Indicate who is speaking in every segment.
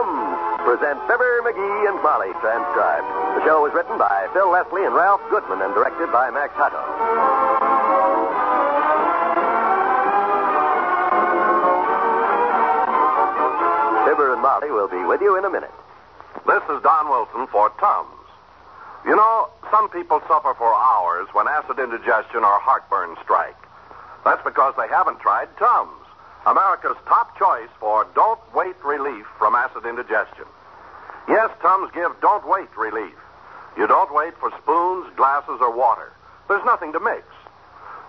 Speaker 1: Tums present Fibber, McGee, and Molly transcribed. The show was written by Phil Leslie and Ralph Goodman and directed by Max Hutto. Fibber and Molly will be with you in a minute.
Speaker 2: This is Don Wilson for Tums. You know, some people suffer for hours when acid indigestion or heartburn strike. That's because they haven't tried Tums, America's top choice for don't wait relief from acid indigestion. Yes, Tums give don't wait relief. You don't wait for spoons, glasses, or water. There's nothing to mix.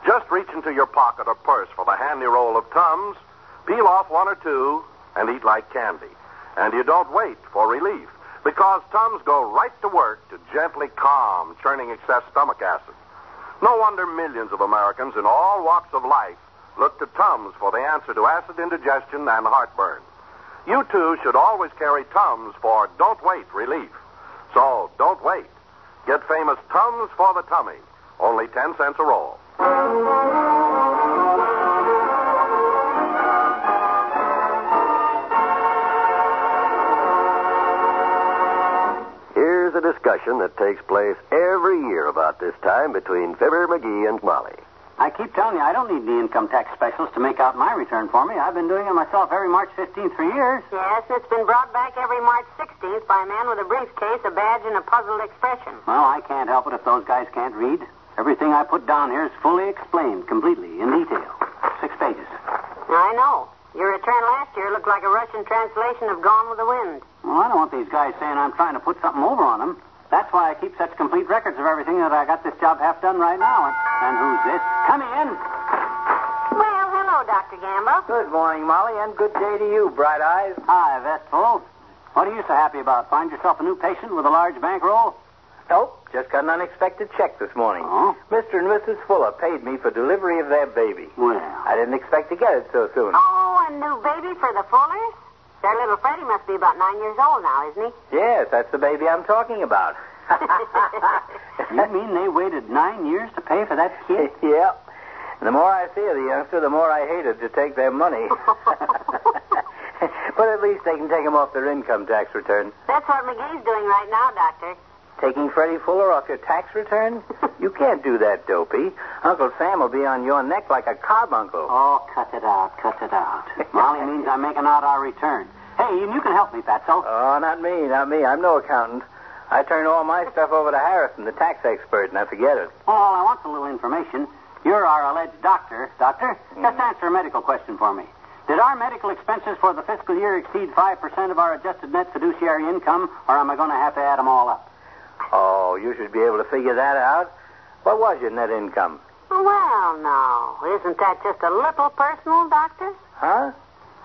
Speaker 2: Just reach into your pocket or purse for the handy roll of Tums, peel off one or two, and eat like candy. And you don't wait for relief because Tums go right to work to gently calm churning excess stomach acid. No wonder millions of Americans in all walks of life look to Tums for the answer to acid indigestion and heartburn. You too should always carry Tums for don't wait relief. So don't wait. Get famous Tums for the tummy. Only 10 cents a roll.
Speaker 1: Here's a discussion that takes place every year about this time between Fibber, McGee, and Molly.
Speaker 3: I keep telling you, I don't need the income tax specialist to make out my return for me. I've been doing it myself every March 15th for years.
Speaker 4: Yes, and it's been brought back every March 16th by a man with a briefcase, a badge, and a puzzled expression.
Speaker 3: Well, I can't help it if those guys can't read. Everything I put down here is fully explained, completely, in detail. Six pages.
Speaker 4: I know. Your return last year looked like a Russian translation of Gone with the Wind.
Speaker 3: Well, I don't want these guys saying I'm trying to put something over on them. That's why I keep such complete records of everything that I got this job half done right now. And, and who's this? Come in.
Speaker 4: Well, hello, Dr. Gamble.
Speaker 5: Good morning, Molly, and good day to you, Bright Eyes.
Speaker 3: Hi, Vestful. What are you so happy about? Find yourself a new patient with a large bankroll?
Speaker 5: Nope, just got an unexpected check this morning.
Speaker 3: Oh?
Speaker 5: Mr. and Mrs. Fuller paid me for delivery of their baby.
Speaker 3: Well.
Speaker 5: I didn't expect to get it so soon.
Speaker 4: Oh, a new baby for the Fullers? Their little Freddie must be about nine years old now, isn't he?
Speaker 5: Yes, that's the baby I'm talking about.
Speaker 3: You mean they waited nine years to pay for that kid?
Speaker 5: yep. And the more I see of the youngster, the more I hated to take their money. but at least they can take him off their income tax return.
Speaker 4: That's what McGee's doing right now, Doctor.
Speaker 5: Taking Freddie Fuller off your tax return? you can't do that, Dopey. Uncle Sam will be on your neck like a carbuncle.
Speaker 3: Oh, cut it out, cut it out. Molly means I'm making out our return. Hey, and you can help me, Fatso.
Speaker 5: Oh, not me, not me. I'm no accountant. I turn all my stuff over to Harrison, the tax expert, and I forget it.
Speaker 3: All I want's a little information. You're our alleged doctor, Doctor. Mm. Just answer a medical question for me. Did our medical expenses for the fiscal year exceed 5% of our adjusted net fiduciary income, or am I going to have to add them all up?
Speaker 5: Oh, you should be able to figure that out. What was your net income?
Speaker 4: Well, no. Isn't that just a little personal, Doctor?
Speaker 5: Huh?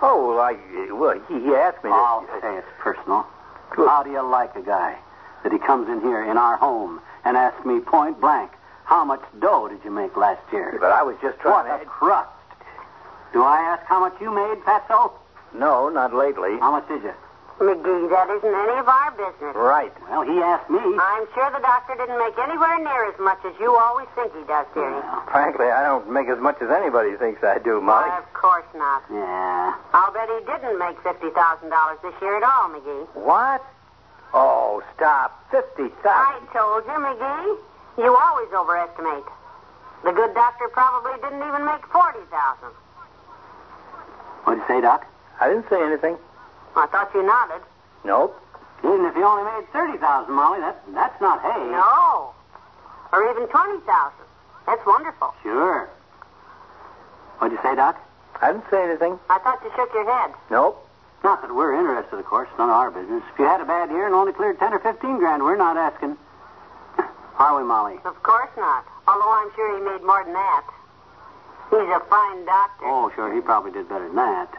Speaker 5: Oh, well, I, well he, he asked me to...
Speaker 3: I'll say it's personal. How do you like a guy that he comes in here in our home and asks me point blank, how much dough did you make last year?
Speaker 5: But I was just trying
Speaker 3: What
Speaker 5: trying
Speaker 3: a crust. Do I ask how much you made, Fatso?
Speaker 5: No, not lately.
Speaker 3: How much did you?
Speaker 4: McGee, that isn't any of our business.
Speaker 5: Right.
Speaker 3: Well, he asked me.
Speaker 4: I'm sure the doctor didn't make anywhere near as much as you always think he does, dearie.
Speaker 5: Frankly, I don't make as much as anybody thinks I do, Molly.
Speaker 4: Why, of course not.
Speaker 3: Yeah.
Speaker 4: I'll bet he didn't make $50,000 this year at all, McGee.
Speaker 5: What? Oh, stop. Fifty
Speaker 4: I told you, McGee. You always overestimate. The good doctor probably didn't even make 40000
Speaker 3: What'd you say, Doc?
Speaker 5: I didn't say anything.
Speaker 4: I thought you nodded.
Speaker 5: Nope.
Speaker 3: Even if you only made 30000 Molly, that, that's not hay.
Speaker 4: No. Or even 20000 That's wonderful.
Speaker 3: Sure. What'd you say, Doc?
Speaker 5: I didn't say anything.
Speaker 4: I thought you shook your head.
Speaker 5: Nope.
Speaker 3: Not that we're interested, of course. None of our business. If you had a bad year and only cleared 10 or 15 grand, we're not asking. Are we, Molly?
Speaker 4: Of course not. Although I'm sure he made more than that. He's a fine doctor.
Speaker 3: Oh, sure, he probably did better than that.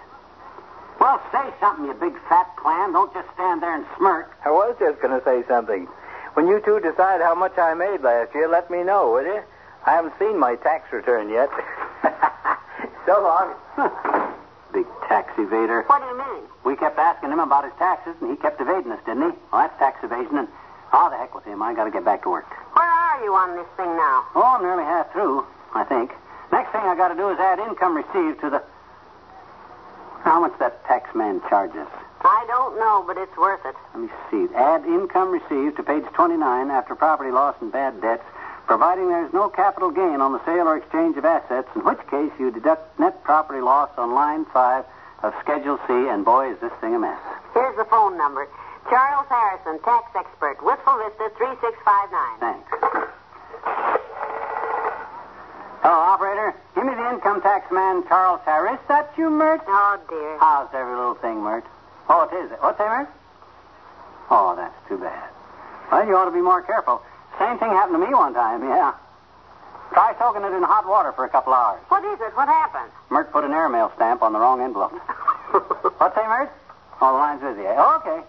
Speaker 3: Well, say something, you big fat clam. Don't just stand there and smirk.
Speaker 5: I was just going to say something. When you two decide how much I made last year, let me know, will you? I haven't seen my tax return yet. so long.
Speaker 3: Big tax evader.
Speaker 4: What do you mean?
Speaker 3: We kept asking him about his taxes, and he kept evading us, didn't he? Well, that's tax evasion, and oh, the heck with him. I got to get back to work.
Speaker 4: Where are you on this thing now?
Speaker 3: Oh, I'm nearly half through, I think. Next thing I got to do is add income received to the. How much that tax man charges?
Speaker 4: I don't know, but it's worth it.
Speaker 3: Let me see. Add income received to page 29 after property loss and bad debts, providing there is no capital gain on the sale or exchange of assets, in which case you deduct net property loss on line 5 of Schedule C, and boy, is this thing a mess.
Speaker 4: Here's the phone number. Charles Harrison, tax expert, Wistful Vista 3659.
Speaker 3: Thanks. Hello, operator. Give me the income tax man, Charles Harris. That you, Myrt?
Speaker 4: Oh, dear.
Speaker 3: How's every little thing, Myrt? Oh, it is. What's that, Myrt? Oh, that's too bad. Well, you ought to be more careful. Same thing happened to me one time, yeah. Try soaking it in hot water for a couple hours.
Speaker 4: What is it? What happened?
Speaker 3: Myrt put an airmail stamp on the wrong envelope. What's that, Myrt? Oh, the line's busy. eh? Okay.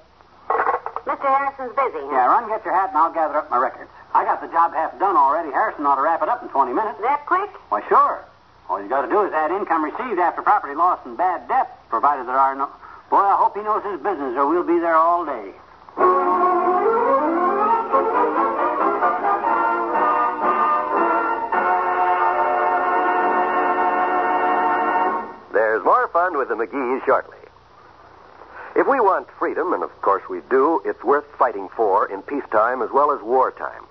Speaker 4: Mr. Harrison's busy, huh?
Speaker 3: Yeah, run get your hat and I'll gather up my records. I got the job half done already. Harrison ought to wrap it up in 20 minutes.
Speaker 4: That quick?
Speaker 3: Why, sure. All you got to do is add income received after property loss and bad debt, provided there are no. Boy, I hope he knows his business, or we'll be there all day.
Speaker 1: There's more fun with the McGees shortly. If we want freedom, and of course we do, it's worth fighting for in peacetime as well as wartime.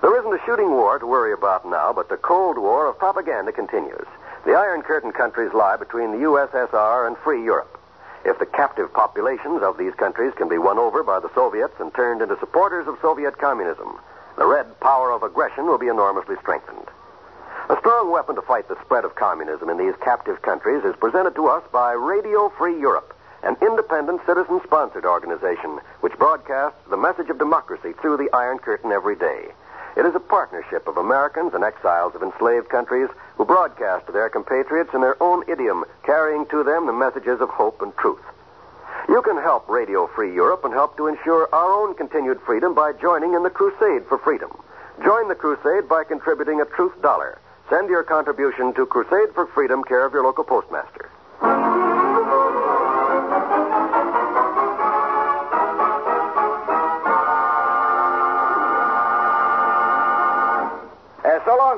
Speaker 1: There isn't a shooting war to worry about now, but the Cold War of propaganda continues. The Iron Curtain countries lie between the USSR and free Europe. If the captive populations of these countries can be won over by the Soviets and turned into supporters of Soviet communism, the red power of aggression will be enormously strengthened. A strong weapon to fight the spread of communism in these captive countries is presented to us by Radio Free Europe, an independent citizen sponsored organization which broadcasts the message of democracy through the Iron Curtain every day. It is a partnership of Americans and exiles of enslaved countries who broadcast to their compatriots in their own idiom, carrying to them the messages of hope and truth. You can help Radio Free Europe and help to ensure our own continued freedom by joining in the crusade for freedom. Join the crusade by contributing a truth dollar. Send your contribution to Crusade for Freedom, care of your local postmaster.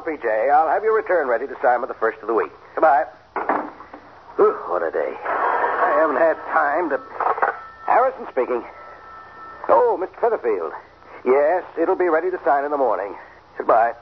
Speaker 5: PJ. I'll have your return ready to sign with the first of the week. Goodbye. Whew, what a day. I haven't had time to. Harrison speaking. Oh, Mr. Featherfield. Yes, it'll be ready to sign in the morning. Goodbye.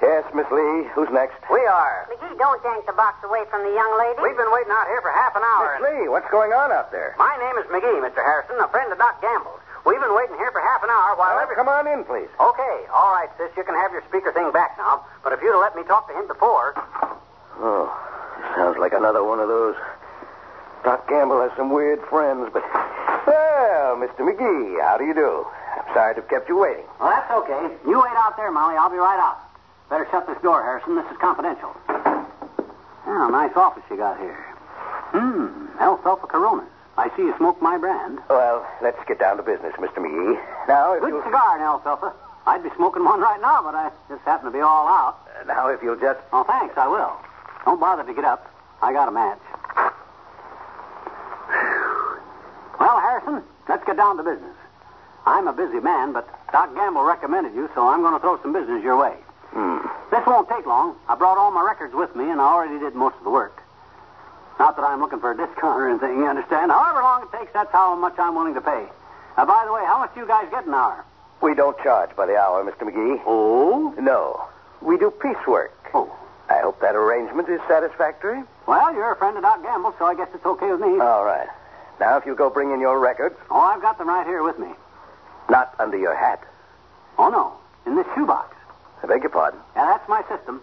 Speaker 5: yes, Miss Lee. Who's next?
Speaker 3: We are.
Speaker 4: McGee, don't yank the box away from the young lady.
Speaker 3: We've been waiting out here for half an hour.
Speaker 5: Miss Lee, what's going on out there?
Speaker 3: My name is McGee, Mr. Harrison, a friend of Doc Gamble's. We've been waiting here for half an hour while
Speaker 5: Well,
Speaker 3: every...
Speaker 5: come on in, please.
Speaker 3: Okay, all right, sis. You can have your speaker thing back now. But if you'd have let me talk to him before.
Speaker 5: Oh, sounds like another one of those. Doc Gamble has some weird friends, but. Well, Mr. McGee, how do you do? I'm sorry to have kept you waiting.
Speaker 3: Well, that's okay. You wait out there, Molly. I'll be right out. Better shut this door, Harrison. This is confidential. Yeah, nice office you got here. Hmm, alfalfa Coronas. I see you smoke my brand.
Speaker 5: Well, let's get down to business, Mr. McGee. Now, if
Speaker 3: Good
Speaker 5: you'll,
Speaker 3: cigar, alfalfa. I'd be smoking one right now, but I just happen to be all out.
Speaker 5: uh, now if you'll just
Speaker 3: Oh, thanks, I will. Don't bother to get up. I got a match. Well, Harrison, let's get down to business. I'm a busy man, but Doc Gamble recommended you, so I'm going to throw some business your way.
Speaker 5: Hmm.
Speaker 3: This won't take long. I brought all my records with me, and I already did most of the work. Not that I'm looking for a discount or anything, you understand? However long it takes, that's how much I'm willing to pay. Now, by the way, how much do you guys get an hour?
Speaker 5: We don't charge by the hour, Mr. McGee.
Speaker 3: Oh?
Speaker 5: No. We do piecework.
Speaker 3: Oh.
Speaker 5: I hope that arrangement is satisfactory.
Speaker 3: Well, you're a friend of Doc Gamble, so I guess it's okay with me.
Speaker 5: All right. Now, if you go bring in your records,
Speaker 3: oh, I've got them right here with me.
Speaker 5: not under your hat.
Speaker 3: Oh, no. In this shoebox.
Speaker 5: I beg your pardon.
Speaker 3: Yeah, that's my system.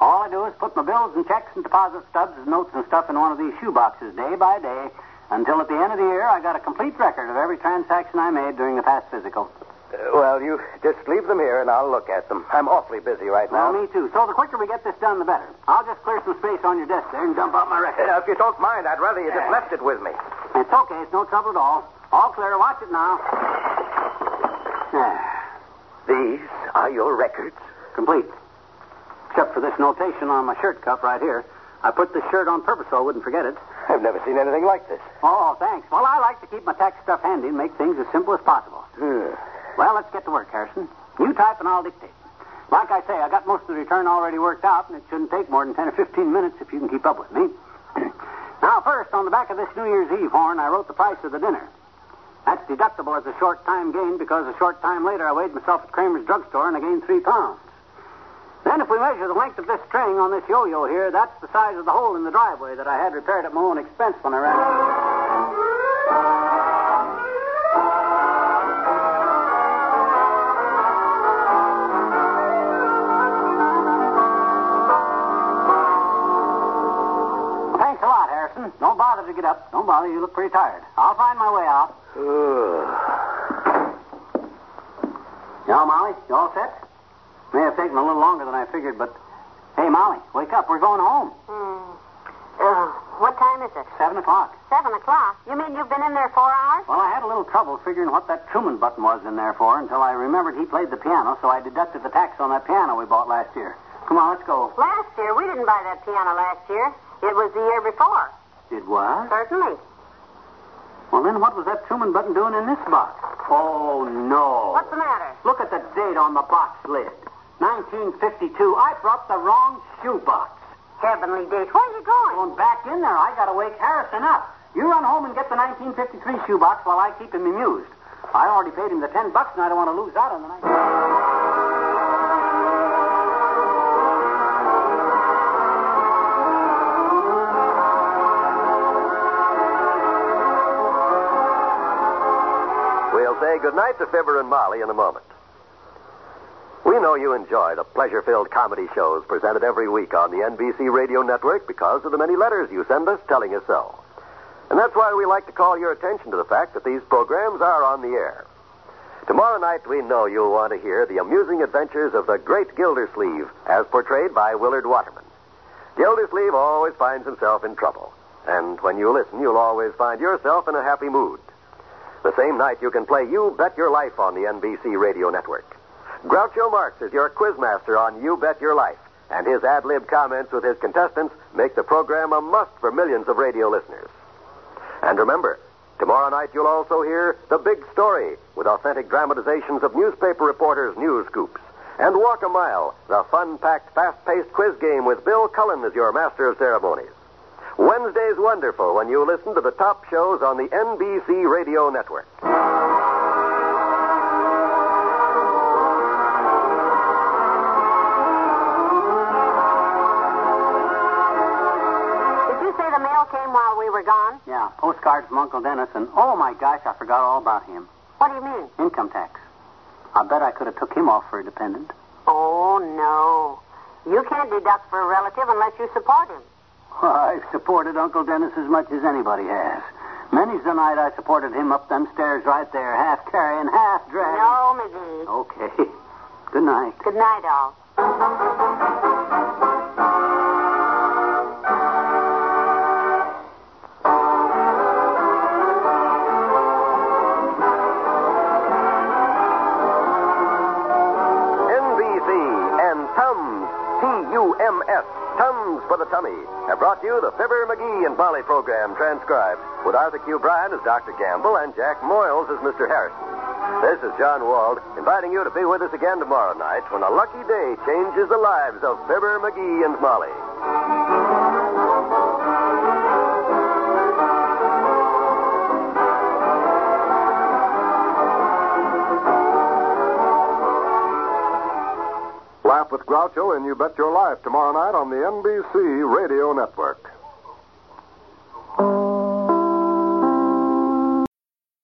Speaker 3: All I do is put my bills and checks and deposit stubs and notes and stuff in one of these shoeboxes day by day until at the end of the year I got a complete record of every transaction I made during the past physical.
Speaker 5: Uh, well, you just leave them here and I'll look at them. I'm awfully busy right
Speaker 3: Well,
Speaker 5: now.
Speaker 3: me too. So the quicker we get this done, the better. I'll just clear some space on your desk there and dump out my record.
Speaker 5: Uh, if you don't mind, I'd rather you just left it with me.
Speaker 3: It's okay. It's no trouble at all. All clear. Watch it now.
Speaker 5: These are your records?
Speaker 3: Complete. Except for this notation on my shirt cuff right here. I put this shirt on purpose so I wouldn't forget it.
Speaker 5: I've never seen anything like this.
Speaker 3: Oh, thanks. Well, I like to keep my tax stuff handy and make things as simple as possible.
Speaker 5: Hmm.
Speaker 3: Well, let's get to work, Harrison. You type and I'll dictate. Like I say, I got most of the return already worked out, and it shouldn't take more than 10 or 15 minutes if you can keep up with me. now, first, on the back of this New Year's Eve horn, I wrote the price of the dinner. That's deductible as a short time gain because a short time later I weighed myself at Kremer's drugstore and I gained three pounds. Then, if we measure the length of this string on this yo-yo here, that's the size of the hole in the driveway that I had repaired at my own expense when I ran. Thanks a lot, Harrison. Don't bother to get up. Don't bother. You look pretty tired. I'll find my way out. Now, Molly, you all set? May have taken a little longer than I figured, but hey, Molly, wake up. We're going home.
Speaker 4: Hmm. Uh, what time is it?
Speaker 3: Seven o'clock.
Speaker 4: Seven o'clock. You mean you've been in there four hours?
Speaker 3: Well, I had a little trouble figuring what that Truman button was in there for until I remembered he played the piano, so I deducted the tax on that piano we bought last year. Come on, let's go.
Speaker 4: Last year, we didn't buy that piano last year. It was the year before.
Speaker 3: Did what?
Speaker 4: Certainly.
Speaker 3: Well, then what was that Truman button doing in this box? Oh, no.
Speaker 4: What's the matter?
Speaker 3: Look at the date on the box lid. 1952. I brought the wrong shoebox.
Speaker 4: Heavenly days. Where are you going?
Speaker 3: Going back in there, I gotta wake Harrison up. You run home and get the 1953 shoebox while I keep him amused. I already paid him the 10 bucks and I don't want to lose out on the night.
Speaker 1: We'll say goodnight to Fibber and Molly in a moment. We know you enjoy the pleasure filled comedy shows presented every week on the NBC Radio Network because of the many letters you send us telling us so. And that's why we like to call your attention to the fact that these programs are on the air. Tomorrow night, we know you'll want to hear the amusing adventures of the great Gildersleeve, as portrayed by Willard Waterman. Gildersleeve always finds himself in trouble. And when you listen, you'll always find yourself in a happy mood. The same night, you can play You Bet Your Life on the NBC Radio Network. Groucho Marx is your quizmaster on You Bet Your Life, and his ad lib comments with his contestants make the program a must for millions of radio listeners. And remember, tomorrow night you'll also hear The Big Story with authentic dramatizations of newspaper reporters' news scoops. And Walk a Mile, the fun packed, fast paced quiz game with Bill Cullen as your master of ceremonies. Wednesday's wonderful when you listen to the top shows on the NBC Radio Network.
Speaker 4: Gone?
Speaker 3: Yeah, postcard from Uncle Dennis, and oh my gosh, I forgot all about him.
Speaker 4: What do you mean?
Speaker 3: Income tax. I bet I could have took him off for a dependent.
Speaker 4: Oh, no. You can't deduct for a relative unless you support him.
Speaker 3: I've supported Uncle Dennis as much as anybody has. Many's the night I supported him up them stairs right there, half carrying, half dragging.
Speaker 4: No, McGee.
Speaker 3: Okay. Good night.
Speaker 4: Good night, all.
Speaker 1: Tummy, have brought you the Fibber, McGee, and Molly program transcribed with Arthur Q. Bryan as Dr. Gamble and Jack Moyles as Mr. Harrison. This is John Wald inviting you to be with us again tomorrow night when a lucky day changes the lives of Fibber, McGee, and Molly.
Speaker 2: With Groucho in You Bet Your Life tomorrow night on the NBC Radio Network.